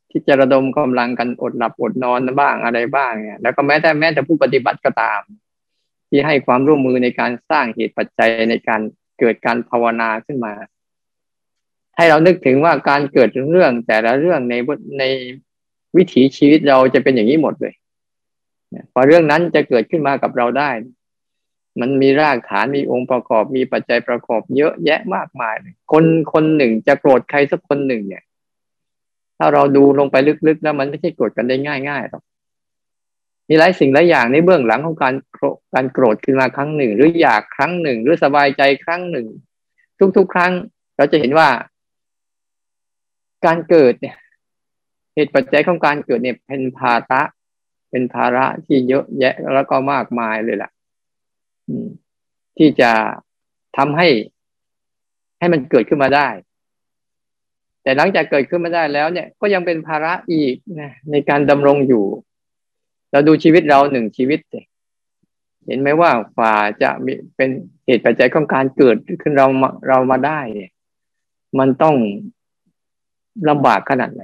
ที่จะระดมกำลังกันอดหลับอดนอนบ้างอะไรบ้างเนี่ยแล้วก็แม้แต่แม้แต่ผู้ปฏิบัติก็ตาม ที่ให้ความร่วมมือในการสร้างเหตุปัจจัยในการเกิดการภาวนาขึ้นมา ให้เรานึกถึงว่าการเกิดเรื่องแต่ละเรื่องในในวิถีชีวิตเราจะเป็นอย่างนี้หมดเลยพอเรื่องนั้นจะเกิดขึ้นมากับเราได้ มันมีรากฐานมีองค์ประกอบมีปัจจัยประกอบเยอะแยะมากมาย คนคนหนึ่งจะโกรธใครสักคนหนึ่งเนี่ย ถ้าเราดูลงไปลึกๆแล้วมันไม่ใช่โกรธกันได้ง่ายๆหรอกมีหลายสิ่งหลายอย่างในเบื้องหลังของการการโกรธขึ้นมาครั้งหนึ่ง หรืออยากครั้งหนึ่ง หรือสบายใจครั้งหนึ่ง ทุกๆ ครั้ง เราจะเห็นว่า การเกิดเนี่ย เหตุปัจจัยของการเกิดเนี่ย เป็นภาระเป็นภาระที่เยอะแยะแล้วก็มากมายเลยล่ะที่จะทำให้ให้มันเกิดขึ้นมาได้ แต่หลังจากเกิดขึ้นมาได้แล้วเนี่ย ก็ยังเป็นภาระอีกนะในการดำรงอยู่ เราดูชีวิตเราหนึ่งชีวิต เห็นไหมว่าฝ่าจะมีเป็นเหตุปัจจัยของการเกิดขึ้นเราเรามาได้เนี่ยมันต้อง ลำบากขนาดไหน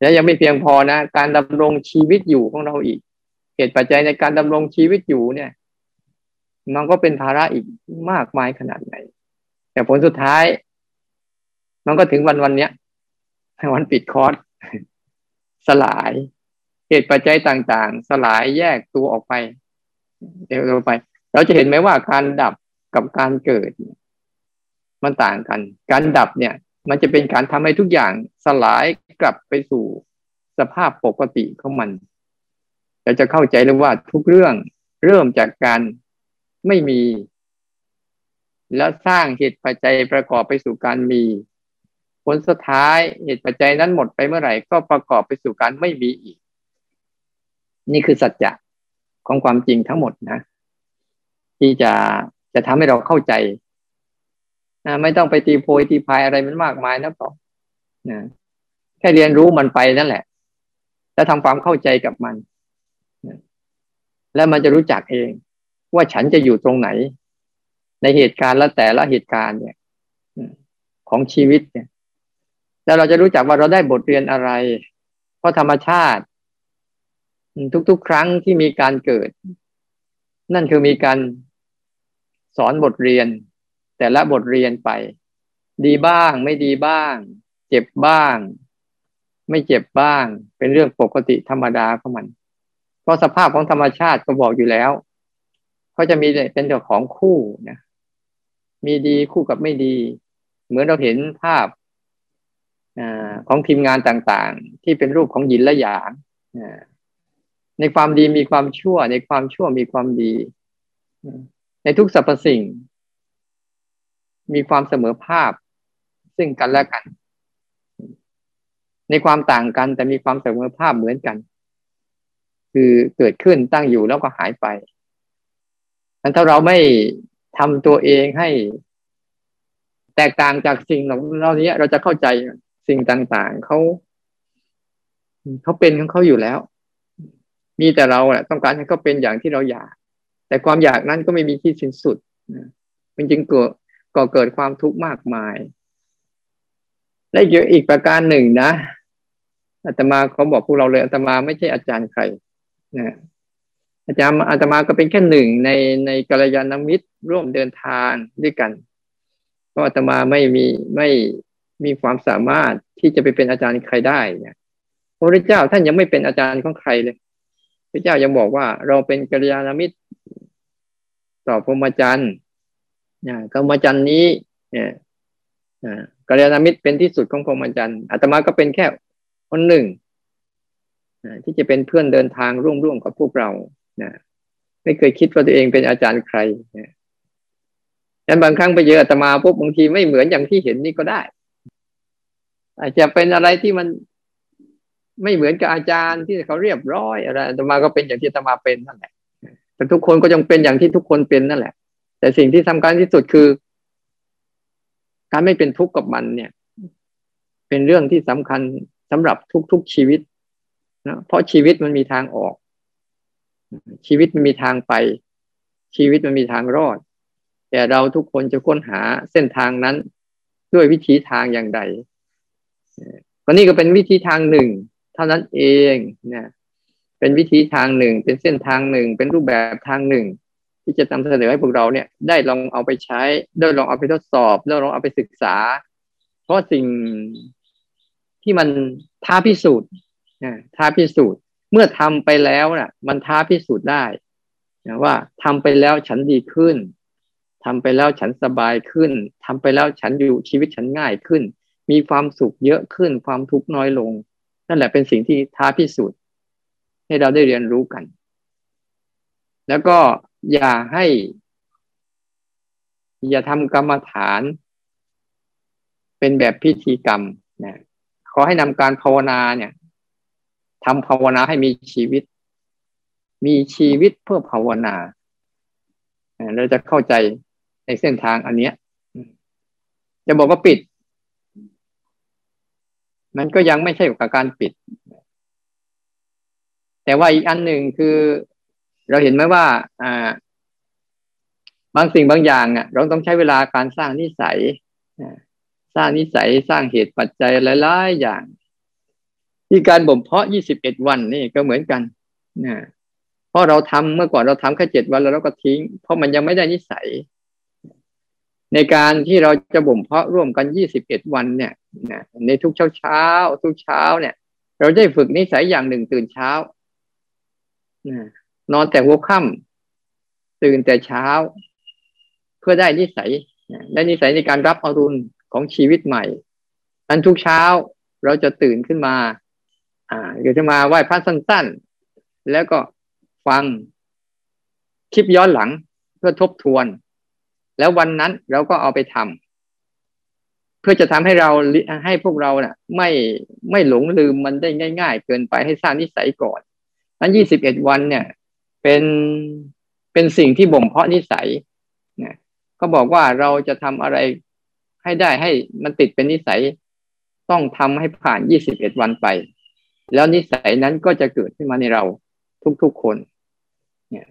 และยังไม่เพียงพอนะ การดำรงชีวิตอยู่ของเราอีก เหตุปัจจัยในการดำรงชีวิตอยู่เนี่ย มันก็เป็นภาระอีกมากมายขนาดไหน แต่ผลสุดท้าย มันก็ถึงวันวันเนี้ยวันปิดคอร์สสลาย เหตุปัจจัยต่างๆ สลายแยกตัวออกไปเดี๋ยวไป เราจะเห็นไหมว่าการดับกับการเกิด มันต่างกัน การดับเนี่ย มันจะเป็นการทำให้ทุกอย่างสลายกลับไปสู่สภาพปกติของมันเราจะเข้าใจเลยว่าทุกเรื่องเริ่มจากการไม่มี แล้วสร้างเหตุปัจจัยประกอบไปสู่การมี ผลสุดท้ายเหตุปัจจัยนั้นหมดไปเมื่อไหร่ ก็ประกอบไปสู่การไม่มีอีก นี่คือสัจจะของความจริงทั้งหมดนะ ที่จะจะทำให้เราเข้าใจ ไม่ต้องไปตีโพยตีพายอะไรมันมากมายนะปอนะแค่เรียนรู้มันไปนั่นแหละ แล้วทำความเข้าใจกับมันแล้วมันจะรู้จักเอง ว่าฉันจะอยู่ตรงไหน ในเหตุการณ์และแต่ละเหตุการณ์เนี่ยของชีวิตเนี่ย แล้วเราจะรู้จักว่าเราได้บทเรียนอะไร เพราะธรรมชาติ ทุกๆ ครั้งที่มีการเกิด นั่นคือมีการสอนบทเรียน แต่ละบทเรียนไป ดีบ้างไม่ดีบ้าง เจ็บบ้าง ไม่เจ็บบ้าง เป็นเรื่องปกติธรรมดาของมัน เพราะสภาพของธรรมชาติก็บอกอยู่แล้วเขาจะมีเป็นเจ้าของคู่นะมีดีคู่กับไม่ดี เหมือนเราเห็นภาพอของทีมงานต่างๆ ที่เป็นรูปของหยินและหยางในความดีมีความชั่ว ในความชั่วมีความดี ในทุกสรรพสิ่ง มีความเสมอภาพ ซึ่งกันและกัน ในความต่างกันแต่มีความเสมอภาพเหมือนกัน คือเกิดขึ้นตั้งอยู่แล้วก็หายไปถ้าเราไม่ทำตัวเองให้ แตกต่างจากสิ่งเหล่านี้เราจะเข้าใจสิ่งต่างๆเขาเขาเป็นของเขาอยู่แล้ว มีแต่เราแหละต้องการให้เขาเป็นอย่างที่เราอยาก แต่ความอยากนั้นก็ไม่มีที่สิ้นสุดมันจึงเกิด ก่อเกิดความทุกข์มากมาย และเยอะอีกประการหนึ่งนะอาตมาเขาบอกพวกเราเลยอาตมาไม่ใช่อาจารย์ใครนะอาจารย์อาตมาก็เป็นแค่หนึ่งในในกัลยาณมิตรร่วมเดินทางด้วยกัน เพราะอาตมาไม่มีไม่มีความสามารถที่จะไปเป็นอาจารย์ใครได้เนี่ยพระพุทธเจ้าท่านยังไม่เป็นอาจารย์ของใครเลย พระเจ้ายังบอกว่าเราเป็นกัลยาณมิตรต่อพรหมจรรย์ เนี่ยพรหมจรรย์นี้เนี่ยกัลยาณมิตรเป็นที่สุดของพรหมจรรย์อาตมาก็เป็นแค่คนหนึ่งที่จะเป็นเพื่อนเดินทางร่วมร่วมกับพวกเรานะไม่เคยคิดว่าตัวเองเป็นอาจารย์ใครนะฉันบางครั้งไปเจออาตมาปุ๊บบางทีไม่เหมือนอย่างที่เห็นนี่ก็ได้ อาจจะเป็นอะไรที่มันไม่เหมือนกับอาจารย์ที่เขาเรียบร้อยอะไรอาตมาก็เป็นอย่างที่อาตมาเป็นนั่นแหละแต่ทุกคนก็ยังเป็นอย่างที่ทุกคนเป็นนั่นแหละ แต่สิ่งที่สำคัญที่สุดคือ การไม่เป็นทุกข์กับมันเนี่ย เป็นเรื่องที่สำคัญสำหรับทุกๆชีวิตนะเพราะชีวิตมันมีทางออก ชีวิตมันมีทางไป ชีวิตมันมีทางรอด แต่เราทุกคนจะค้นหาเส้นทางนั้นด้วยวิธีทางอย่างใดก็นี่ก็เป็นวิธีทางหนึ่ง เท่านั้นเองนะเป็นวิธีทางหนึ่ง เป็นเส้นทางหนึ่ง เป็นรูปแบบทางหนึ่ง ที่จะนำเสนอให้พวกเราเนี่ย ได้ลองเอาไปใช้ได้ลองเอาไปทดสอบได้ลองเอาไปศึกษา เพราะสิ่งที่มันท้าพิสูจน์ท้าพิสูจน์เมื่อทำไปแล้วน่ะ มันท้าพิสูจน์ได้นะว่าทำไปแล้วฉันดีขึ้นทำไปแล้วฉันสบายขึ้นทำไปแล้วฉันอยู่ชีวิตฉันง่ายขึ้น มีความสุขเยอะขึ้น ความทุกข์น้อยลง นั่นแหละเป็นสิ่งที่ท้าพิสูจน์ให้เราได้เรียนรู้กัน แล้วก็อย่าให้ อย่าทำกรรมฐาน เป็นแบบพิธีกรรมนะขอให้นำการภาวนาเนี่ยทำภาวนาให้มีชีวิต มีชีวิตเพื่อภาวนาเราจะเข้าใจในเส้นทางอันเนี้ย จะบอกว่าปิด มันก็ยังไม่ใช่กับการปิด แต่ว่าอีกอันหนึ่งคือ เราเห็นไหมว่าอ่าบางสิ่งบางอย่างอะ เราต้องใช้เวลาการสร้างนิสัยสร้างนิสัยสร้างเหตุปัจจัยหลายๆอย่าง ที่การบ่มเพาะยี่สิบเอ็ดวันนี่ก็เหมือนกันนะเพราะเราทำเมื่อก่อนเราทำแค่เจ็ดวันแล้วเราก็ทิ้ง เพราะมันยังไม่ได้นิสัย ในการที่เราจะบ่มเพาะร่วมกันยี่สิบเอ็ดวันเนี่ยนะในทุกเช้าเช้าทุกเช้าเนี่ย เราได้ฝึกนิสัยอย่างหนึ่งตื่นเช้าน นอนแต่หัวค่ำตื่นแต่เช้า เพื่อได้นิสัยได้นิสัยในการรับอรุณของชีวิตใหม่นั้นทุกเช้าเราจะตื่นขึ้นมา อ่าเดี๋ยวจะมาไหว้พระสั้นๆ แล้วก็ฟังคลิปย้อนหลังเพื่อทบทวน แล้ววันนั้นเราก็เอาไปทำเพื่อจะทำให้เราให้พวกเราเนะ่ะ ไม่ไม่หลงลืมมันได้ง่าย ๆ เกินไปให้สร้างนิสัยก่อนนั้นยี่สิบเอ็ดวันเนี่ย เป็นเป็นสิ่งที่บ่มเพาะนิสัยนี่ยเขาบอกว่าเราจะทำอะไรให้ได้ให้มันติดเป็นนิสัย ต้องทำให้ผ่านยี่สิบเอ็ดวันไป แล้วนิสัยนั้นก็จะเกิดขึ้นมาในเราทุกๆคนเนี่ย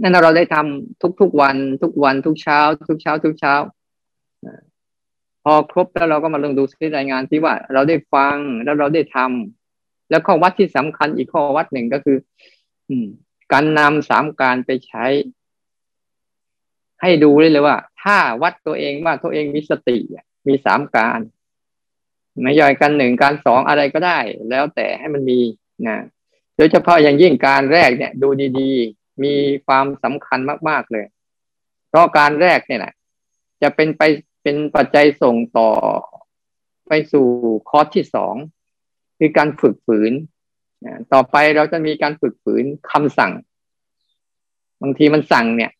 นั่นเราได้ทำทุกๆวัน ทุกวันทุกเช้า ทุกเช้า ทุกเช้าพอครบแล้วเราก็มาลงดูที่รายงานที่ว่าเราได้ฟังแล้วเราได้ทำแล้วข้อวัดที่สำคัญอีกข้อวัดหนึ่งก็คือ อืม การนำสามการไปใช้ ให้ดูเลยเลยว่า ถ้าวัดตัวเองว่าตัวเองมีสติมีสามการไม่ย่อยกันหนึ่งการสองอะไรก็ได้ แล้วแต่ให้มันมีนะโดยเฉพาะอย่างยิ่งการแรกเนี่ย ดูดีๆ มีความสำคัญมาก ๆเลย เพราะการแรกเนี่ยแหละจะเป็นไปเป็นปัจจัยส่งต่อไปสู่คอร์สที่สองคือการฝึกฝืน ต่อไปเราจะมีการฝึกฝืนคำสั่ง บางทีมันสั่งเนี่ย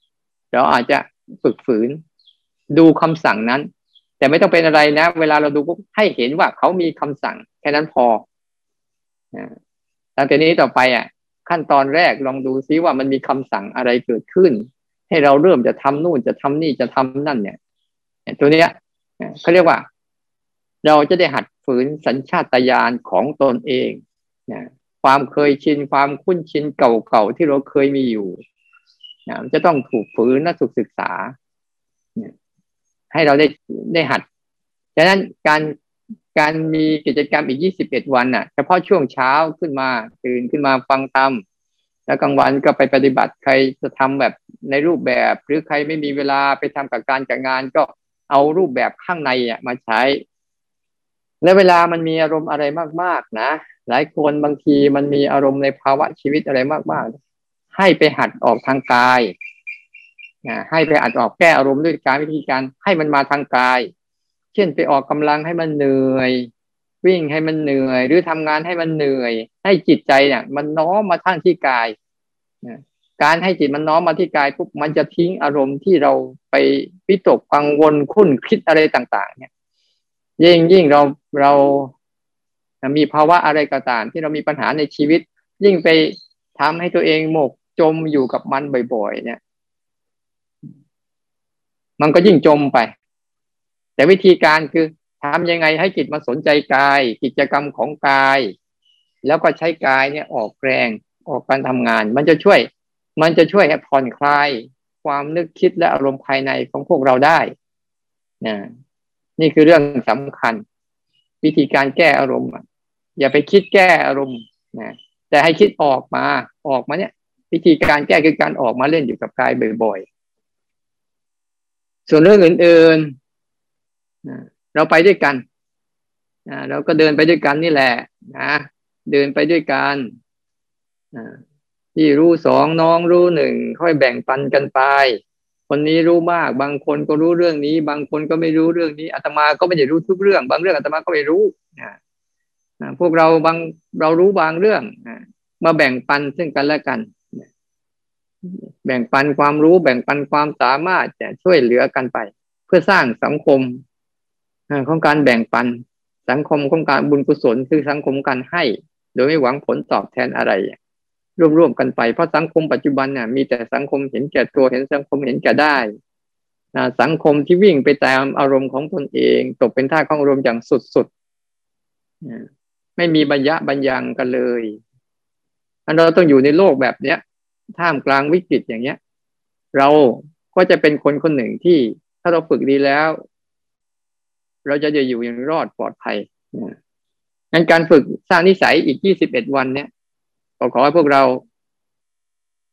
เราอาจจะฝึกฝืน ดูคำสั่งนั้น แต่ไม่ต้องเป็นอะไรนะ เวลาเราดูปุ๊บให้เห็นว่าเขามีคำสั่ง แค่นั้นพอหลังจากนี้ต่อไปอะ ขั้นตอนแรกลองดูซิว่ามันมีคำสั่งอะไรเกิดขึ้น ให้เราเริ่มจะทำนู่นจะทำนี่จะทำนั่นเนี่ยตัวเนี้ยเขาเรียกว่า เราจะได้หัดฝืนสัญชาตญาณของตนเองนะ ความเคยชินความคุ้นชินเก่าๆที่เราเคยมีอยู่นะจะต้องถูกฝืนและถูกศึกษา ให้เราได้ได้หัดฉะนั้นการการมีกิจกรรมอีก 21 วันน่ะ เฉพาะช่วงเช้าขึ้นมา ตื่นขึ้นมาฟังธรรมแล้วกลางวันก็ไปปฏิบัติใครจะทำแบบในรูปแบบ หรือใครไม่มีเวลาไปทำกับการกับงาน ก็เอารูปแบบข้างในอะมาใช้ และเวลามันมีอารมณ์อะไรมาก ๆ นะ หลายคนบางทีมันมีอารมณ์ในภาวะชีวิตอะไรมากๆ ให้ไปหัดออกทางกายนะให้ไปหัดออกแก้อารมณ์ด้วยการวิธีการให้มันมาทางกาย เช่นไปออกกำลังให้มันเหนื่อย วิ่งให้มันเหนื่อย หรือทำงานให้มันเหนื่อย ให้จิตใจเนี่ยมันน้อมมาทางที่กายนะการให้จิตมันน้อมมาที่กายปุ๊บมันจะทิ้งอารมณ์ที่เราไปวิตกกังวลคุ้นคิดอะไรต่าง ๆ เนี่ย ยิ่งยิ่งเราเรา มีภาวะอะไรก็ตามที่เรามีปัญหาในชีวิต ยิ่งไปทำให้ตัวเองหมกจมอยู่กับมันบ่อย ๆ เนี่ย มันก็ยิ่งจมไป แต่วิธีการคือทำยังไงให้จิตมาสนใจกาย กิจกรรมของกาย แล้วก็ใช้กายเนี่ยออกแรงออกการทำงาน มันจะช่วย มันจะช่วยให้ผ่อนคลาย ความนึกคิดและอารมณ์ภายในของพวกเราได้นะนี่คือเรื่องสำคัญ วิธีการแก้อารมณ์ อย่าไปคิดแก้อารมณ์นะแต่ให้คิดออกมาออกมาเนี่ย วิธีการแก้คือการออกมาเล่นอยู่กับกายบ่อยๆ ส่วนเรื่องอื่นๆนะเราไปด้วยกันนะเราก็เดินไปด้วยกันนี่แหละนะเดินไปด้วยกันนะที่รู้สองน้องรู้หนึ่งค่อยแบ่งปันกันไป คนนี้รู้มาก บางคนก็รู้เรื่องนี้ บางคนก็ไม่รู้เรื่องนี้อาตมาก็ไม่ได้รู้ทุกเรื่อง บางเรื่องอาตมาก็ไม่รู้นะ พวกเราบางเรารู้บางเรื่องมาแบ่งปันซึ่งกันและกัน แบ่งปันความรู้แบ่งปันความสามารถจะช่วยเหลือกันไป เพื่อสร้างสังคมของการแบ่งปันสังคมของการบุญกุศลคือสังคมการให้ โดยไม่หวังผลตอบแทนอะไรร่วมๆกันไปเพราะสังคมปัจจุบันเนี่ยมีแต่สังคมเห็นแก่ตัวเห็นสังคมเห็นแก่ได้สังคมที่วิ่งไปตามอารมณ์ของตนเอง ตกเป็นท่าของอารมณ์อย่างสุดๆ ไม่มีบัญญะบัญญังกันเลยอันเราต้องอยู่ในโลกแบบเนี้ย ท่ามกลางวิกฤตอย่างเนี้ย เราก็จะเป็นคนคนหนึ่งที่ถ้าเราฝึกดีแล้ว เราจะจะอยู่อย่างรอดปลอดภัยงั้นการฝึกสร้างนิสัยอีกยี่สิบเอ็ดวันเนี้ยก็ขอให้พวกเรา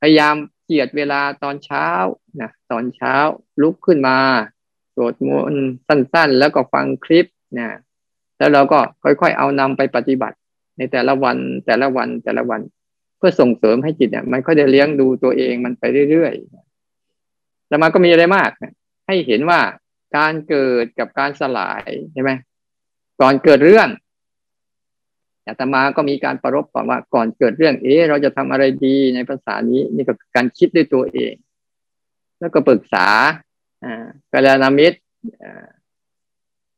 พยายามเกียดเวลาตอนเช้านะตอนเช้าลุกขึ้นมาสวดมนต์สั้นๆ แล้วก็ฟังคลิปนะ แล้วเราก็ค่อยๆเอานำไปปฏิบัติ ในแต่ละวันแต่ละวันแต่ละวัน เพื่อส่งเสริมให้จิตเนี่ย มันก็จะเลี้ยงดูตัวเองมันไปเรื่อยๆแล้วมันก็มีอะไรมาก ให้เห็นว่าการเกิดกับการสลายใช่ไหมก่อนเกิดเรื่องอาตมาก็มีการประรบก่อนว่าก่อนเกิดเรื่อง เอ๊เราจะทำอะไรดีในภาษานี้นี่ก็การคิดด้วยตัวเอง แล้วก็ปรึกษาอ่ากาลนามิตร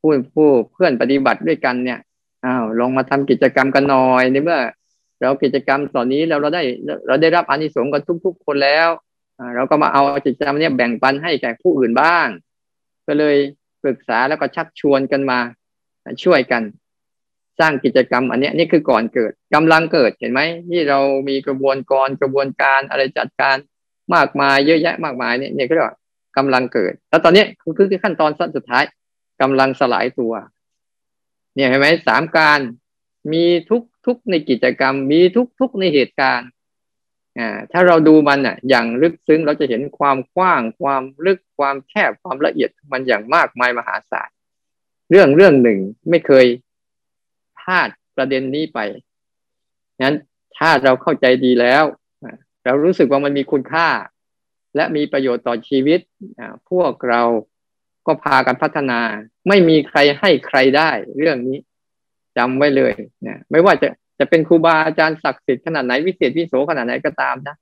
ผู้ผู้เพื่อนปฏิบัติด้วยกันเนี่ยอ้าวลองมาทำกิจกรรมกันหน่อยในเมื่อ เรากิจกรรมตอนนี้เราเราได้เราได้รับอานิสงส์กันทุก ๆ คนแล้วเราก็มาเอากิจกรรมนี้แบ่งปันให้แก่ผู้อื่นบ้าง ก็เลยปรึกษาแล้วก็ชักชวนกันมาช่วยกัน สร้างกิจกรรม อันนี้นี่คือก่อนเกิดกำลังเกิดเห็นไหมที่เรามีกระบวนการกระบวนการอะไรจัดการมากมายเยอะแยะมากมายเนี่ยเนี่ยก็เรียกว่ากำลังเกิด แล้วตอนนี้คือคือขั้นตอนสั้นสุดท้าย กำลังสลายตัว เนี่ยเห็นไหมสามการมีทุกทุกในกิจกรรม มีทุกทุกในเหตุการณ์อ่าถ้าเราดูมันอะ อย่างลึกซึ้งเราจะเห็นความกว้าง ความลึกความแคบความละเอียดมันอย่างมากมายมหาศาลเรื่องเรื่องหนึ่งไม่เคยพลาดประเด็นนี้ไปนั้นถ้าเราเข้าใจดีแล้ว เรารู้สึกว่ามันมีคุณค่า และมีประโยชน์ต่อชีวิตพวกเรา ก็พากันพัฒนา ไม่มีใครให้ใครได้ เรื่องนี้จำไว้เลยนะไม่ว่าจะจะเป็นครูบาอาจารย์ศักดิ์สิทธิ์ขนาดไหนวิเศษวิโสขนาดไหนก็ตามนะ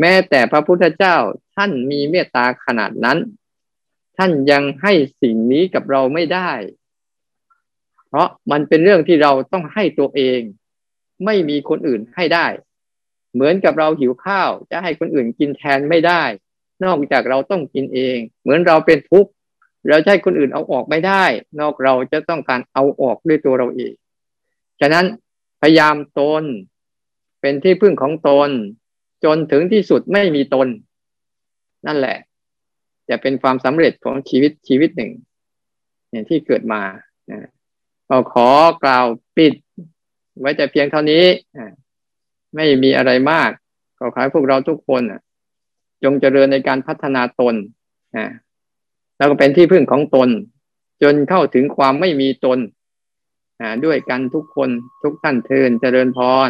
แม้แต่พระพุทธเจ้าท่านมีเมตตาขนาดนั้น ท่านยังให้สิ่งนี้กับเราไม่ได้ เพราะมันเป็นเรื่องที่เราต้องให้ตัวเอง ไม่มีคนอื่นให้ได้ เหมือนกับเราหิวข้าว จะให้คนอื่นกินแทนไม่ได้ นอกจากเราต้องกินเอง เหมือนเราเป็นทุกข์ เราให้คนอื่นเอาออกไม่ได้ นอกเราจะต้องการเอาออกด้วยตัวเราเอง ฉะนั้นพยายามตน เป็นที่พึ่งของตน จนถึงที่สุดไม่มีตน นั่นแหละ จะเป็นความสำเร็จของชีวิตชีวิตหนึ่งเนี่ยที่เกิดมาเราขอกล่าวปิด ไว้แต่เพียงเท่านี้ ไม่มีอะไรมากขอขอให้พวกเราทุกคนจงเจริญในการพัฒนาตน แล้วก็เป็นที่พึ่งของตน จนเข้าถึงความไม่มีตนด้วยกันทุกคนทุกท่านเทินเจริญพร